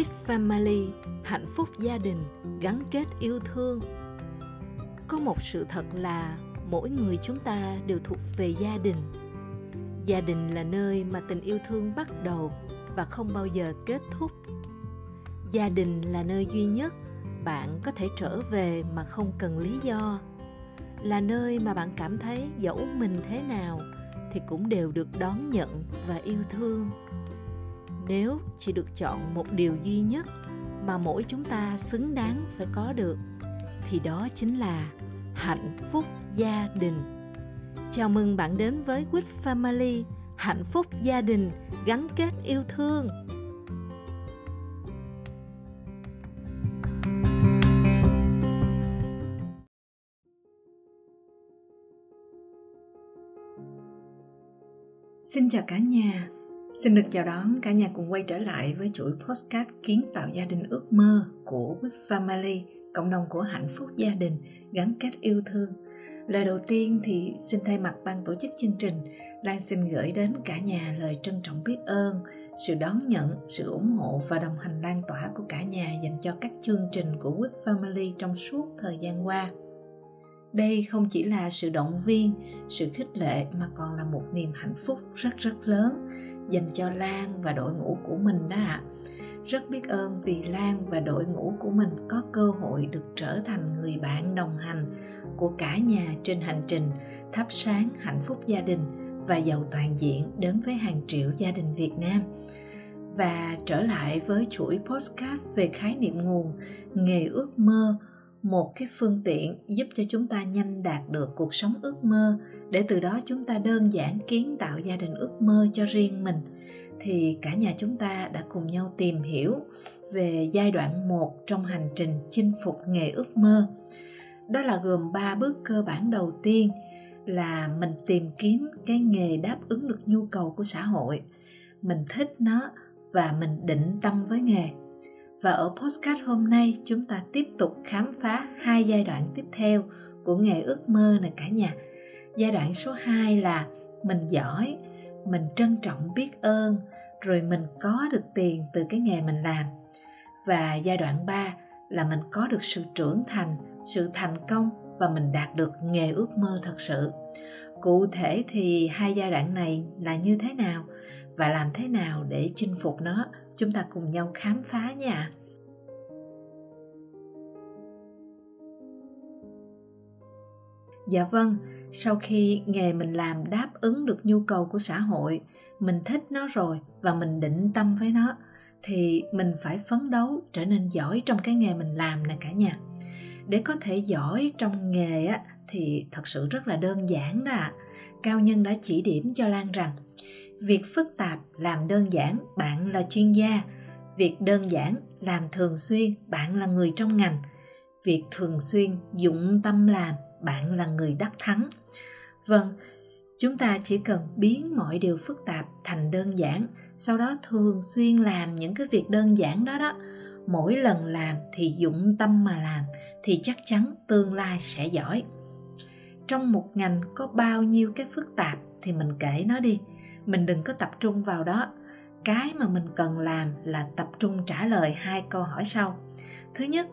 with family, hạnh phúc gia đình, gắn kết yêu thương. Có một sự thật là mỗi người chúng ta đều thuộc về gia đình. Gia đình là nơi mà tình yêu thương bắt đầu và không bao giờ kết thúc. Gia đình là nơi duy nhất bạn có thể trở về mà không cần lý do. Là nơi mà bạn cảm thấy dẫu mình thế nào thì cũng đều được đón nhận và yêu thương nếu chỉ được chọn một điều duy nhất mà mỗi chúng ta xứng đáng phải có được, thì đó chính là hạnh phúc gia đình chào mừng bạn đến với quýt Family, hạnh phúc gia đình gắn kết yêu thương Xin chào cả nhà. Xin được chào đón cả nhà cùng quay trở lại với chuỗi postcard kiến tạo gia đình ước mơ của With Family, cộng đồng của hạnh phúc gia đình gắn kết yêu thương. Lời đầu tiên thì xin thay mặt ban tổ chức chương trình, Lan xin gửi đến cả nhà lời trân trọng biết ơn, sự đón nhận, sự ủng hộ và đồng hành lan tỏa của cả nhà dành cho các chương trình của With Family trong suốt thời gian qua đây không chỉ là sự động viên sự khích lệ mà còn là một niềm hạnh phúc rất rất lớn dành cho lan và đội ngũ của mình đó ạ. Rất biết ơn vì lan và đội ngũ của mình có cơ hội được trở thành người bạn đồng hành của cả nhà trên hành trình thắp sáng hạnh phúc gia đình và giàu toàn diện đến với hàng triệu gia đình việt nam. Và trở lại với chuỗi postcard về khái niệm nguồn, nghề ước mơ một cái phương tiện giúp cho chúng ta nhanh đạt được cuộc sống ước mơ, để từ đó chúng ta đơn giản kiến tạo gia đình ước mơ cho riêng mình thì cả nhà chúng ta đã cùng nhau tìm hiểu về giai đoạn 1 trong hành trình chinh phục nghề ước mơ. Đó là gồm 3 bước cơ bản đầu tiên là mình tìm kiếm cái nghề đáp ứng được nhu cầu của xã hội. Mình thích nó và mình định tâm với nghề và ở postcard hôm nay chúng ta tiếp tục khám phá hai giai đoạn tiếp theo của nghề ước mơ này cả nhà. Giai đoạn số 2 là mình giỏi, mình trân trọng biết ơn, rồi mình có được tiền từ cái nghề mình làm. Và giai đoạn 3 là mình có được sự trưởng thành, sự thành công và mình đạt được nghề ước mơ thật sự. Cụ thể thì hai giai đoạn này là như thế nào và làm thế nào để chinh phục nó chúng ta cùng nhau khám phá nha. Dạ vâng sau khi nghề mình làm đáp ứng được nhu cầu của xã hội, mình thích nó rồi và mình định tâm với nó, thì mình phải phấn đấu trở nên giỏi trong cái nghề mình làm nè cả nhà. Để có thể giỏi trong nghề á, thì thật sự rất là đơn giản đó ạ. Cao nhân đã chỉ điểm cho lan rằng việc phức tạp làm đơn giản bạn là chuyên gia. Việc đơn giản làm thường xuyên bạn là người trong ngành. Việc thường xuyên dụng tâm làm bạn là người đắc thắng. Vâng chúng ta chỉ cần biến mọi điều phức tạp thành đơn giản, sau đó thường xuyên làm những cái việc đơn giản đó đó. Mỗi lần làm thì dụng tâm mà làm thì chắc chắn tương lai sẽ giỏi. Trong một ngành có bao nhiêu cái phức tạp thì mình kể nó đi mình đừng có tập trung vào đó. Cái mà mình cần làm là tập trung trả lời hai câu hỏi sau. Thứ nhất,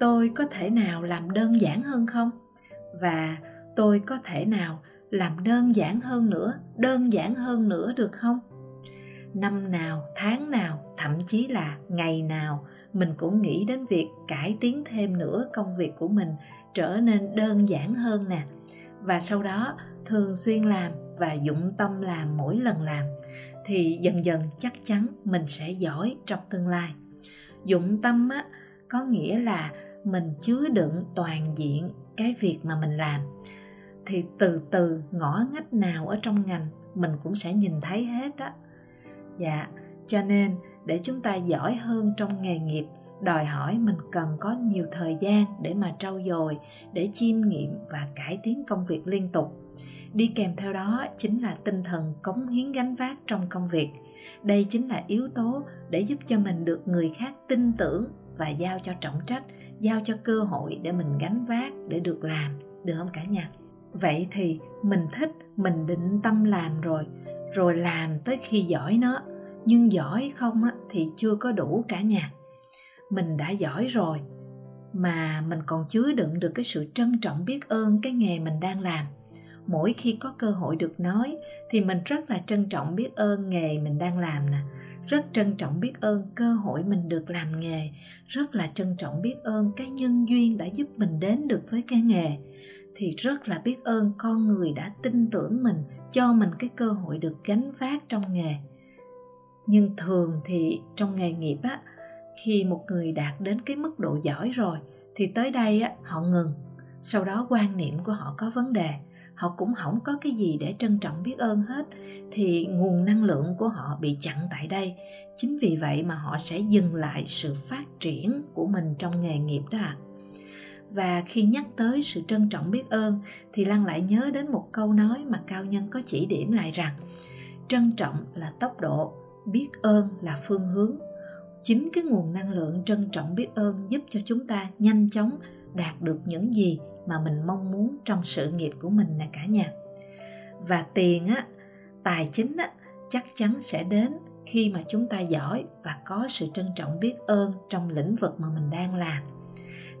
tôi có thể nào làm đơn giản hơn không? Và tôi có thể nào làm đơn giản hơn nữa, đơn giản hơn nữa được không? Năm nào, tháng nào, thậm chí là ngày nào, mình cũng nghĩ đến việc cải tiến thêm nữa công việc của mình trở nên đơn giản hơn nè. Và sau đó, thường xuyên làm và dụng tâm làm mỗi lần làm, thì dần dần chắc chắn mình sẽ giỏi trong tương lai. Dụng tâm á, có nghĩa là mình chứa đựng toàn diện cái việc mà mình làm. Thì từ từ ngõ ngách nào ở trong ngành mình cũng sẽ nhìn thấy hết á. Dạ cho nên để chúng ta giỏi hơn trong nghề nghiệp đòi hỏi mình cần có nhiều thời gian để mà trau dồi để chiêm nghiệm và cải tiến công việc liên tục. Đi kèm theo đó chính là tinh thần cống hiến gánh vác trong công việc. Đây chính là yếu tố để giúp cho mình được người khác tin tưởng và giao cho trọng trách giao cho cơ hội để mình gánh vác để được làm được không cả nhà? Vậy thì mình thích mình định tâm làm rồi rồi làm tới khi giỏi nó. Nhưng giỏi không á, thì chưa có đủ cả nhà mình đã giỏi rồi, mà mình còn chứa đựng được cái sự trân trọng biết ơn cái nghề mình đang làm. Mỗi khi có cơ hội được nói thì mình rất là trân trọng biết ơn nghề mình đang làm nè. Rất trân trọng biết ơn cơ hội mình được làm nghề. Rất là trân trọng biết ơn cái nhân duyên đã giúp mình đến được với cái nghề. Thì rất là biết ơn con người đã tin tưởng mình, cho mình cái cơ hội được gánh vác trong nghề. Nhưng thường thì trong nghề nghiệp á khi một người đạt đến cái mức độ giỏi rồi, thì tới đây á, họ ngừng. Sau đó quan niệm của họ có vấn đề. Họ cũng không có cái gì để trân trọng biết ơn hết, thì nguồn năng lượng của họ bị chặn tại đây. Chính vì vậy mà họ sẽ dừng lại sự phát triển của mình trong nghề nghiệp đó ạ. Và khi nhắc tới sự trân trọng biết ơn, thì lan lại nhớ đến một câu nói mà cao nhân có chỉ điểm lại rằng, trân trọng là tốc độ, biết ơn là phương hướng chính cái nguồn năng lượng trân trọng biết ơn giúp cho chúng ta nhanh chóng đạt được những gì mà mình mong muốn trong sự nghiệp của mình nè cả nhà và tiền á, tài chính á, chắc chắn sẽ đến khi mà chúng ta giỏi và có sự trân trọng biết ơn trong lĩnh vực mà mình đang làm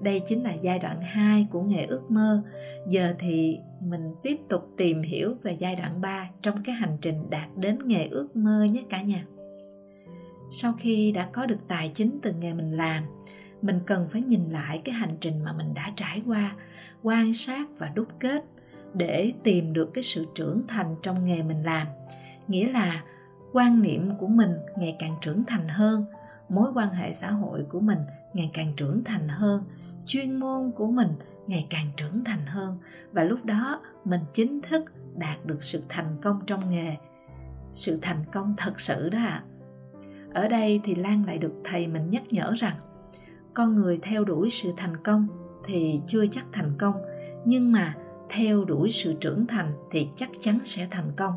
đây chính là giai đoạn 2 của nghề ước mơ. Giờ thì mình tiếp tục tìm hiểu về giai đoạn 3 trong cái hành trình đạt đến nghề ước mơ nhé cả nhà. Sau khi đã có được tài chính từ nghề mình làm, mình cần phải nhìn lại cái hành trình mà mình đã trải qua quan sát và đúc kết để tìm được cái sự trưởng thành trong nghề mình làm nghĩa là quan niệm của mình ngày càng trưởng thành hơn mối quan hệ xã hội của mình ngày càng trưởng thành hơn chuyên môn của mình ngày càng trưởng thành hơn và lúc đó mình chính thức đạt được sự thành công trong nghề sự thành công thật sự đó ạ à ở đây thì lan lại được thầy mình nhắc nhở rằng con người theo đuổi sự thành công thì chưa chắc thành công nhưng mà theo đuổi sự trưởng thành thì chắc chắn sẽ thành công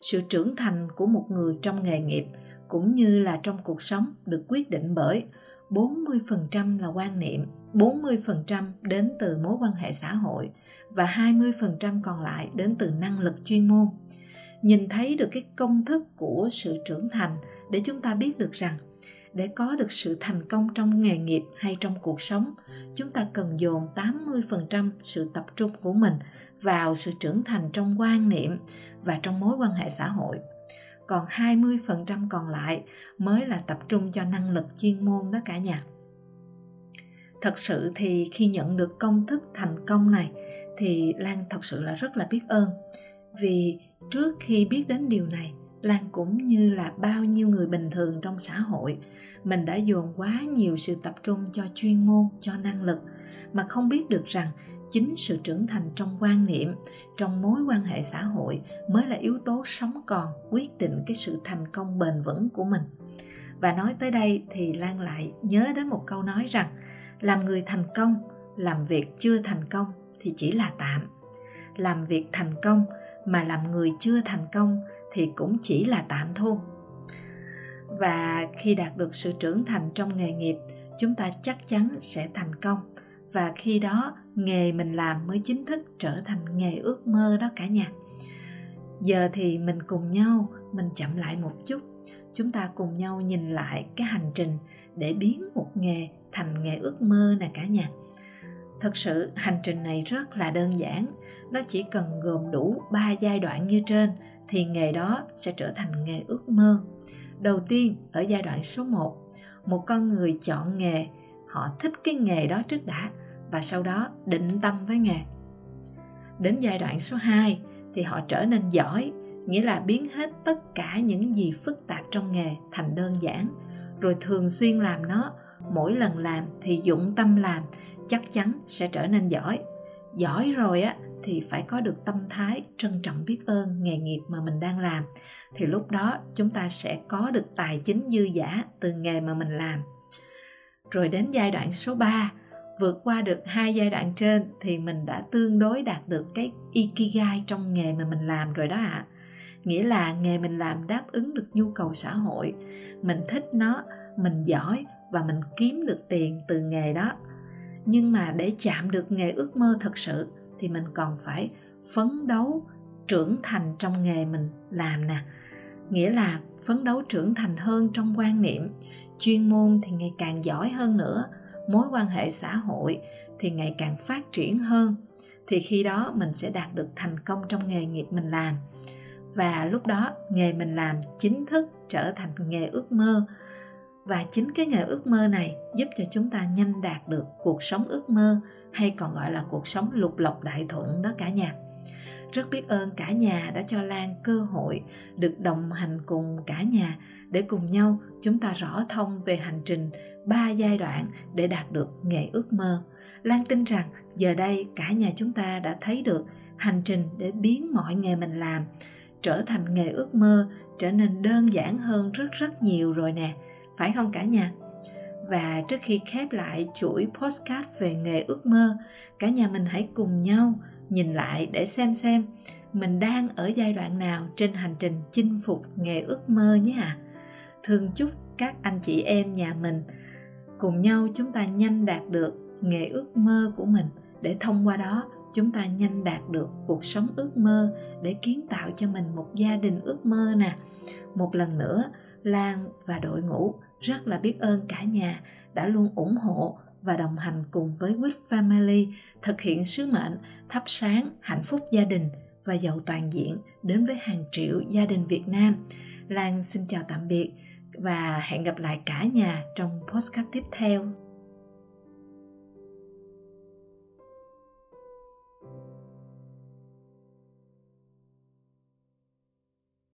sự trưởng thành của một người trong nghề nghiệp cũng như là trong cuộc sống được quyết định bởi 40% là quan niệm, 40% đến từ mối quan hệ xã hội và 20% còn lại đến từ năng lực chuyên môn. Nhìn thấy được cái công thức của sự trưởng thành để chúng ta biết được rằng để có được sự thành công trong nghề nghiệp hay trong cuộc sống, chúng ta cần dồn 80% sự tập trung của mình vào sự trưởng thành trong quan niệm và trong mối quan hệ xã hội. Còn 20% còn lại mới là tập trung cho năng lực chuyên môn đó cả nhà. Thật sự thì khi nhận được công thức thành công này thì Lan thật sự là rất là biết ơn. Vì trước khi biết đến điều này Lan cũng như là bao nhiêu người bình thường trong xã hội, mình đã dồn quá nhiều sự tập trung cho chuyên môn, cho năng lực mà không biết được rằng chính sự trưởng thành trong quan niệm, trong mối quan hệ xã hội mới là yếu tố sống còn quyết định cái sự thành công bền vững của mình. Và nói tới đây thì Lan lại nhớ đến một câu nói rằng làm người thành công, làm việc chưa thành công thì chỉ là tạm. Làm việc thành công mà làm người chưa thành công thì cũng chỉ là tạm thôi và khi đạt được sự trưởng thành trong nghề nghiệp, chúng ta chắc chắn sẽ thành công. Và khi đó, nghề mình làm mới chính thức trở thành nghề ước mơ đó cả nhà. Giờ thì mình cùng nhau, mình chậm lại một chút. Chúng ta cùng nhau nhìn lại cái hành trình để biến một nghề thành nghề ước mơ nè cả nhà thật sự hành trình này rất là đơn giản nó chỉ cần gồm đủ ba giai đoạn như trên thì nghề đó sẽ trở thành nghề ước mơ. Đầu tiên, ở giai đoạn số 1, một con người chọn nghề, họ thích cái nghề đó trước đã và sau đó định tâm với nghề. Đến giai đoạn số 2 thì họ trở nên giỏi, nghĩa là biến hết tất cả những gì phức tạp trong nghề thành đơn giản, rồi thường xuyên làm nó, mỗi lần làm thì dụng tâm làm, chắc chắn sẽ trở nên giỏi. Giỏi rồi á, thì phải có được tâm thái, trân trọng biết ơn, nghề nghiệp mà mình đang làm thì lúc đó chúng ta sẽ có được tài chính dư giả từ nghề mà mình làm rồi đến giai đoạn số 3 vượt qua được hai giai đoạn trên thì mình đã tương đối đạt được cái ikigai trong nghề mà mình làm rồi đó ạ à. nghĩa là nghề mình làm đáp ứng được nhu cầu xã hội mình thích nó, mình giỏi và mình kiếm được tiền từ nghề đó nhưng mà để chạm được nghề ước mơ thật sự, thì mình còn phải phấn đấu trưởng thành trong nghề mình làm nè. Nghĩa là phấn đấu trưởng thành hơn trong quan niệm chuyên môn thì ngày càng giỏi hơn nữa, mối quan hệ xã hội thì ngày càng phát triển hơn, thì khi đó mình sẽ đạt được thành công trong nghề nghiệp mình làm. Và lúc đó nghề mình làm chính thức trở thành nghề ước mơ và chính cái nghề ước mơ này giúp cho chúng ta nhanh đạt được cuộc sống ước mơ, hay còn gọi là cuộc sống lục lộc đại thuận đó cả nhà. Rất biết ơn cả nhà đã cho lan cơ hội được đồng hành cùng cả nhà để cùng nhau chúng ta rõ thông về hành trình ba giai đoạn để đạt được nghề ước mơ. Lan tin rằng giờ đây cả nhà chúng ta đã thấy được hành trình để biến mọi nghề mình làm trở thành nghề ước mơ trở nên đơn giản hơn rất rất nhiều rồi nè phải không cả nhà? Và trước khi khép lại chuỗi postcard về nghề ước mơ, cả nhà mình hãy cùng nhau nhìn lại để xem xem mình đang ở giai đoạn nào trên hành trình chinh phục nghề ước mơ nhé ạ. À. thương chúc các anh chị em nhà mình cùng nhau chúng ta nhanh đạt được nghề ước mơ của mình. Để thông qua đó, chúng ta nhanh đạt được cuộc sống ước mơ để kiến tạo cho mình một gia đình ước mơ nè. Một lần nữa, lan và đội ngũ rất là biết ơn cả nhà đã luôn ủng hộ và đồng hành cùng với With Family thực hiện sứ mệnh thắp sáng hạnh phúc gia đình và giàu toàn diện đến với hàng triệu gia đình Việt Nam. Lan xin chào tạm biệt và hẹn gặp lại cả nhà trong podcast tiếp theo.